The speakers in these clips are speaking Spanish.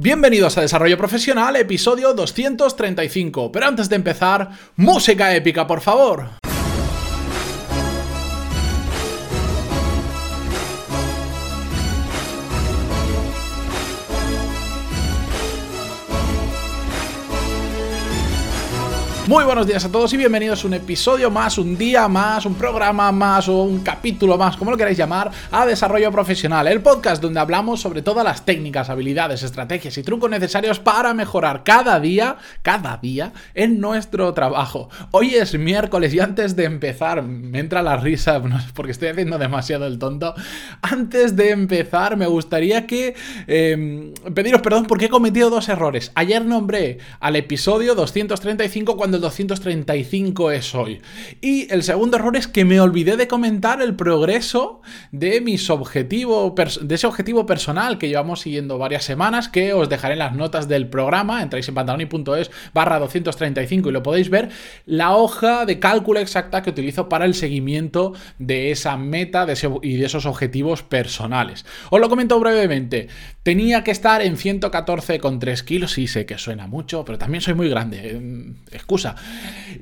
Bienvenidos a Desarrollo Profesional, episodio 235. Pero antes de empezar, música épica, por favor. Muy buenos días a todos y bienvenidos a un episodio más, un día más, un programa más o un capítulo más, como lo queráis llamar, a Desarrollo Profesional, el podcast donde hablamos sobre todas las técnicas, habilidades, estrategias y trucos necesarios para mejorar cada día, cada día en nuestro trabajo. Hoy es miércoles y antes de empezar, me entra la risa porque estoy haciendo demasiado el tonto. Antes de empezar, me gustaría que em, pediros perdón porque he cometido dos errores. Ayer nombré al episodio 235 cuando 235 es hoy. Y el segundo error es que me olvidé de comentar el progreso de mis objetivos, de ese objetivo personal que llevamos siguiendo varias semanas, que os dejaré en las notas del programa, entráis en pantaloni.es barra 235 y lo podéis ver, la hoja de cálculo exacta que utilizo para el seguimiento de esa meta y de esos objetivos personales. Os lo comento brevemente. Tenía que estar en 114,3 kilos, sí sé que suena mucho, pero también soy muy grande. Eh,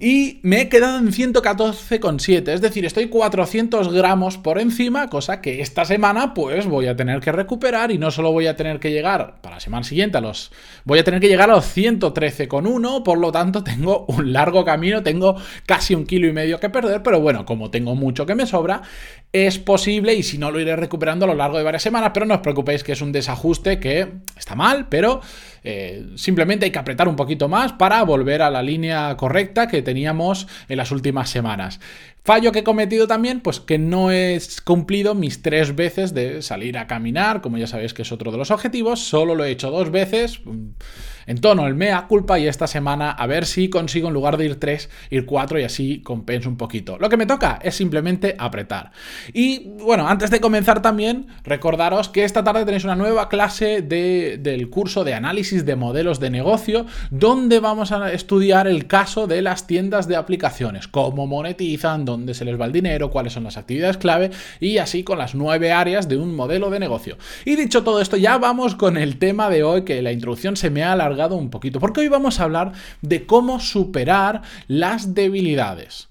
y me he quedado en 114,7, es decir, estoy 400 gramos por encima, cosa que esta semana pues voy a tener que recuperar y no solo voy a tener que llegar para la semana siguiente a los... Voy a tener que llegar a los 113,1, por lo tanto tengo un largo camino, tengo casi un kilo y medio que perder, pero bueno, como tengo mucho que me sobra, es posible y si no lo iré recuperando a lo largo de varias semanas, pero no os preocupéis que es un desajuste que está mal, pero eh, simplemente hay que apretar un poquito más para volver a la línea correcta que teníamos en las últimas semanas. Fallo que he cometido también, pues que no he cumplido mis tres veces de salir a caminar, como ya sabéis que es otro de los objetivos, solo lo he hecho dos veces en tono el mea culpa y esta semana a ver si consigo en lugar de ir 3, ir 4 y así compenso un poquito. Lo que me toca es simplemente apretar. Y bueno, antes de comenzar también, recordaros que esta tarde tenéis una nueva clase del curso de análisis de modelos de negocio donde vamos a estudiar el caso de las tiendas de aplicaciones, cómo monetizan, dónde se les va el dinero, cuáles son las actividades clave y así con las nueve áreas de un modelo de negocio. Y dicho todo esto, ya vamos con el tema de hoy que la introducción se me ha alargado un poquito, porque hoy vamos a hablar de cómo superar las debilidades.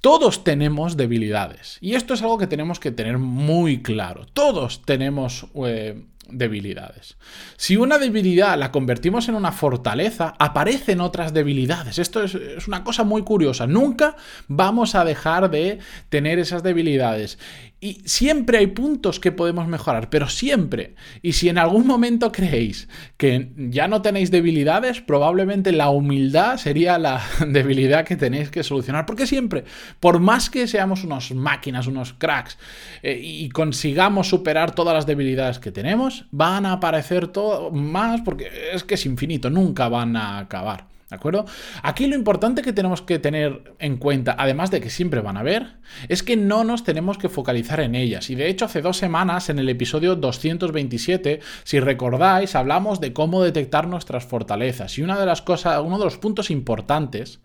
Todos tenemos debilidades y esto es algo que tenemos que tener muy claro. Todos tenemos eh, debilidades. Si una debilidad la convertimos en una fortaleza, aparecen otras debilidades. Esto es, una cosa muy curiosa. Nunca vamos a dejar de tener esas debilidades. Y siempre hay puntos que podemos mejorar, pero siempre. Y si en algún momento creéis que ya no tenéis debilidades, probablemente la humildad sería la debilidad que tenéis que solucionar. Porque siempre, por más que seamos unos máquinas, unos cracks, eh, y consigamos superar todas las debilidades que tenemos, van a aparecer todo más porque es que es infinito, nunca van a acabar. ¿De acuerdo? Aquí lo importante que tenemos que tener en cuenta, además de que siempre van a ver, es que no nos tenemos que focalizar en ellas. Y de hecho, hace dos semanas, en el episodio 227, si recordáis, hablamos de cómo detectar nuestras fortalezas. Y una de las cosas, uno de los puntos importantes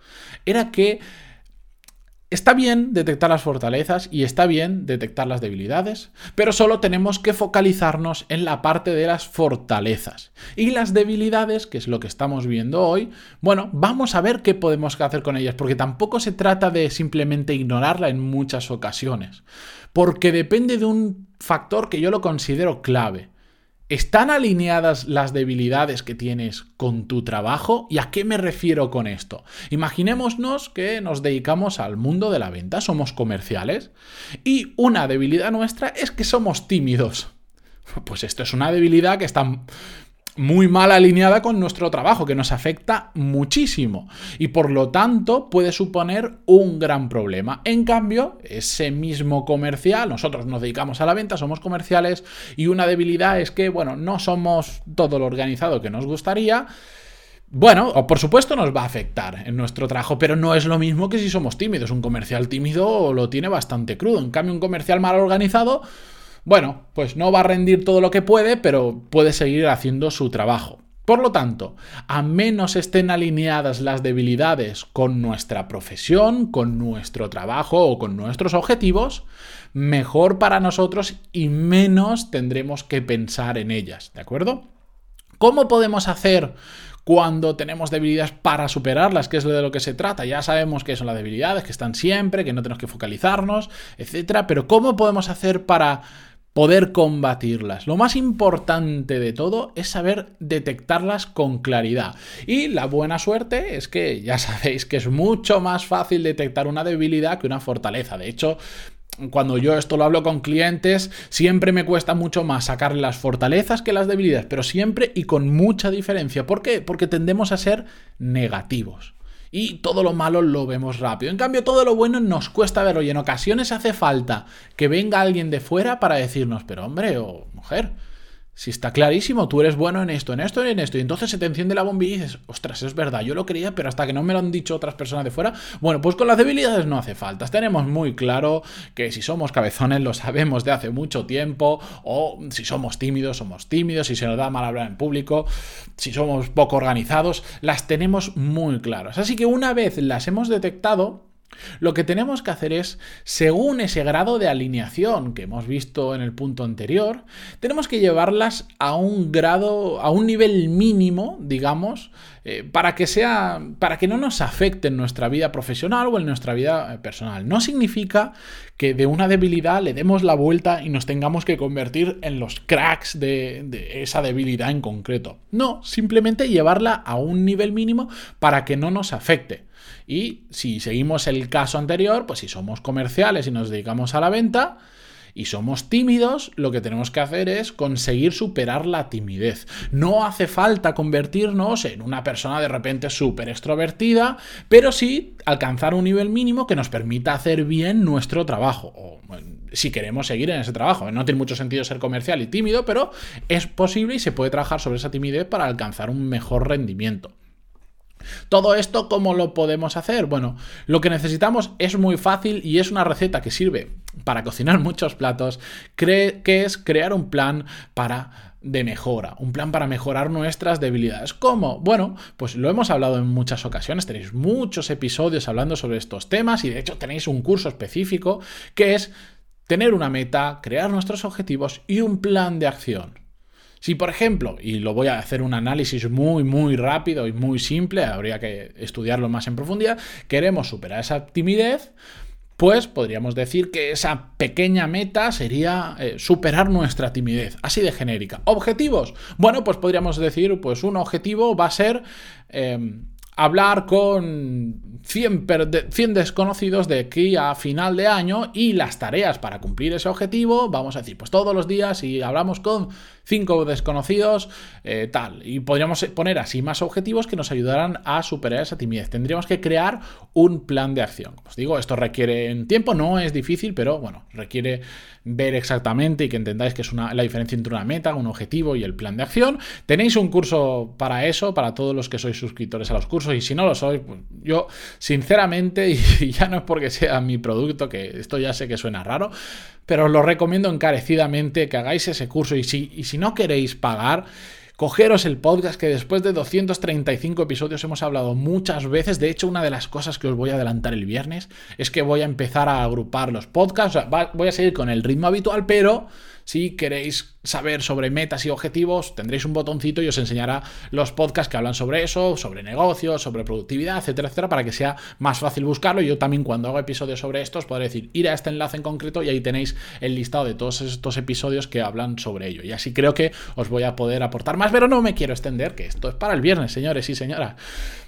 era que Está bien detectar las fortalezas y está bien detectar las debilidades, pero solo tenemos que focalizarnos en la parte de las fortalezas. Y las debilidades, que es lo que estamos viendo hoy, bueno, vamos a ver qué podemos hacer con ellas, porque tampoco se trata de simplemente ignorarla en muchas ocasiones, porque depende de un factor que yo lo considero clave. ¿Están alineadas las debilidades que tienes con tu trabajo? ¿Y a qué me refiero con esto? Imaginémonos que nos dedicamos al mundo de la venta, somos comerciales y una debilidad nuestra es que somos tímidos. Pues esto es una debilidad que está muy mal alineada con nuestro trabajo, que nos afecta muchísimo y por lo tanto puede suponer un gran problema. En cambio, ese mismo comercial, nosotros nos dedicamos a la venta, somos comerciales y una debilidad es que, bueno, no somos todo lo organizado que nos gustaría. Bueno, por supuesto nos va a afectar en nuestro trabajo, pero no es lo mismo que si somos tímidos. Un comercial tímido lo tiene bastante crudo. En cambio, un comercial mal organizado bueno, pues no va a rendir todo lo que puede, pero puede seguir haciendo su trabajo. Por lo tanto, a menos estén alineadas las debilidades con nuestra profesión, con nuestro trabajo o con nuestros objetivos, mejor para nosotros y menos tendremos que pensar en ellas, ¿de acuerdo? ¿Cómo podemos hacer cuando tenemos debilidades para superarlas, que es de lo que se trata. Ya sabemos que son las debilidades, que están siempre, que no tenemos que focalizarnos, etcétera, pero ¿cómo podemos hacer para poder combatirlas. Lo más importante de todo es saber detectarlas con claridad. Y la buena suerte es que ya sabéis que es mucho más fácil detectar una debilidad que una fortaleza. De hecho, cuando yo esto lo hablo con clientes, siempre me cuesta mucho más sacarle las fortalezas que las debilidades, pero siempre y con mucha diferencia. ¿Por qué? Porque tendemos a ser negativos. Y todo lo malo lo vemos rápido. En cambio, todo lo bueno nos cuesta verlo y en ocasiones hace falta que venga alguien de fuera para decirnos, pero hombre o mujer, si está clarísimo, tú eres bueno en esto, en esto en esto. Y entonces se te enciende la bombilla y dices, ostras, es verdad, yo lo creía, pero hasta que no me lo han dicho otras personas de fuera. Bueno, pues con las debilidades no hace falta. Tenemos muy claro que si somos cabezones lo sabemos de hace mucho tiempo. O si somos tímidos, somos tímidos. Si se nos da mal hablar en público. Si somos poco organizados, las tenemos muy claras. Así que una vez las hemos detectado, lo que tenemos que hacer es, según ese grado de alineación que hemos visto en el punto anterior, tenemos que llevarlas a un grado, a un nivel mínimo, digamos, eh, para que sea, para que no nos afecte en nuestra vida profesional o en nuestra vida eh, personal. No significa que de una debilidad le demos la vuelta y nos tengamos que convertir en los cracks de, de esa debilidad en concreto. No, simplemente llevarla a un nivel mínimo para que no nos afecte. Y si seguimos el caso anterior, pues si somos comerciales y nos dedicamos a la venta, y somos tímidos, lo que tenemos que hacer es conseguir superar la timidez. No hace falta convertirnos en una persona de repente súper extrovertida, pero sí alcanzar un nivel mínimo que nos permita hacer bien nuestro trabajo. O si queremos seguir en ese trabajo. No tiene mucho sentido ser comercial y tímido, pero es posible y se puede trabajar sobre esa timidez para alcanzar un mejor rendimiento. Todo esto, ¿cómo lo podemos hacer? Bueno, lo que necesitamos es muy fácil y es una receta que sirve para cocinar muchos platos, que es crear un plan para de mejora, un plan para mejorar nuestras debilidades. ¿Cómo? Bueno, pues lo hemos hablado en muchas ocasiones, tenéis muchos episodios hablando sobre estos temas y de hecho tenéis un curso específico que es tener una meta, crear nuestros objetivos y un plan de acción. Si, por ejemplo, y lo voy a hacer un análisis muy, muy rápido y muy simple, habría que estudiarlo más en profundidad, queremos superar esa timidez, pues podríamos decir que esa pequeña meta sería eh, superar nuestra timidez, así de genérica. Objetivos. Bueno, pues podríamos decir, pues un objetivo va a ser... Em, hablar con 100, 100, desconocidos de aquí a final de año y las tareas para cumplir ese objetivo, vamos a decir, pues todos los días y hablamos con cinco desconocidos, eh, tal. Y podríamos poner así más objetivos que nos ayudaran a superar esa timidez. Tendríamos que crear un plan de acción. Como os digo, esto requiere tiempo, no es difícil, pero bueno, requiere ver exactamente y que entendáis que es una, la diferencia entre una meta, un objetivo y el plan de acción. Tenéis un curso para eso, para todos los que sois suscriptores a los cursos, y si no lo sois, pues yo sinceramente, y ya no es porque sea mi producto, que esto ya sé que suena raro, pero os lo recomiendo encarecidamente que hagáis ese curso y si, y si no queréis pagar, cogeros el podcast que después de 235 episodios hemos hablado muchas veces. De hecho, una de las cosas que os voy a adelantar el viernes es que voy a empezar a agrupar los podcasts. voy a seguir con el ritmo habitual, pero si queréis saber sobre metas y objetivos, tendréis un botoncito y os enseñará los podcasts que hablan sobre eso, sobre negocios, sobre productividad, etcétera, etcétera, para que sea más fácil buscarlo. Yo también cuando hago episodios sobre esto os podré decir, ir a este enlace en concreto y ahí tenéis el listado de todos estos episodios que hablan sobre ello. Y así creo que os voy a poder aportar más, pero no me quiero extender, que esto es para el viernes, señores y señoras.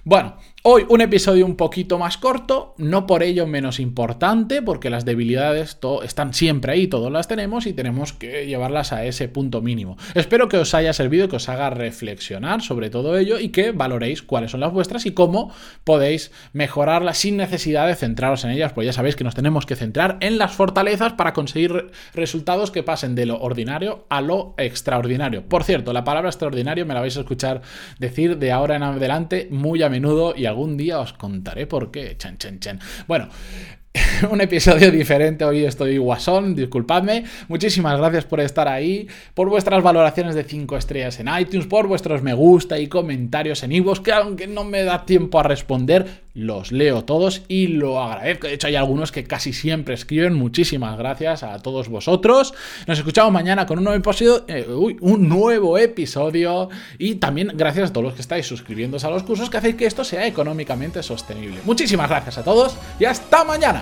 Bueno, hoy un episodio un poquito más corto, no por ello menos importante, porque las debilidades están siempre ahí, todos las tenemos y tenemos que llevarlas a ese punto mínimo. Espero que os haya servido, que os haga reflexionar sobre todo ello y que valoréis cuáles son las vuestras y cómo podéis mejorarlas sin necesidad de centraros en ellas, pues ya sabéis que nos tenemos que centrar en las fortalezas para conseguir resultados que pasen de lo ordinario a lo extraordinario. Por cierto, la palabra extraordinario me la vais a escuchar decir de ahora en adelante muy a menudo y algún día os contaré por qué. Chan, chan, chan. Bueno, un episodio diferente. Hoy estoy guasón, disculpadme. Muchísimas gracias por estar ahí, por vuestras valoraciones de 5 estrellas en iTunes, por vuestros me gusta y comentarios en iVoox, que aunque no me da tiempo a responder, los leo todos y lo agradezco. De hecho, hay algunos que casi siempre escriben. Muchísimas gracias a todos vosotros. Nos escuchamos mañana con un nuevo episodio. Eh, un nuevo episodio. Y también gracias a todos los que estáis suscribiéndose a los cursos que hacéis que esto sea económicamente sostenible. Muchísimas gracias a todos y hasta mañana.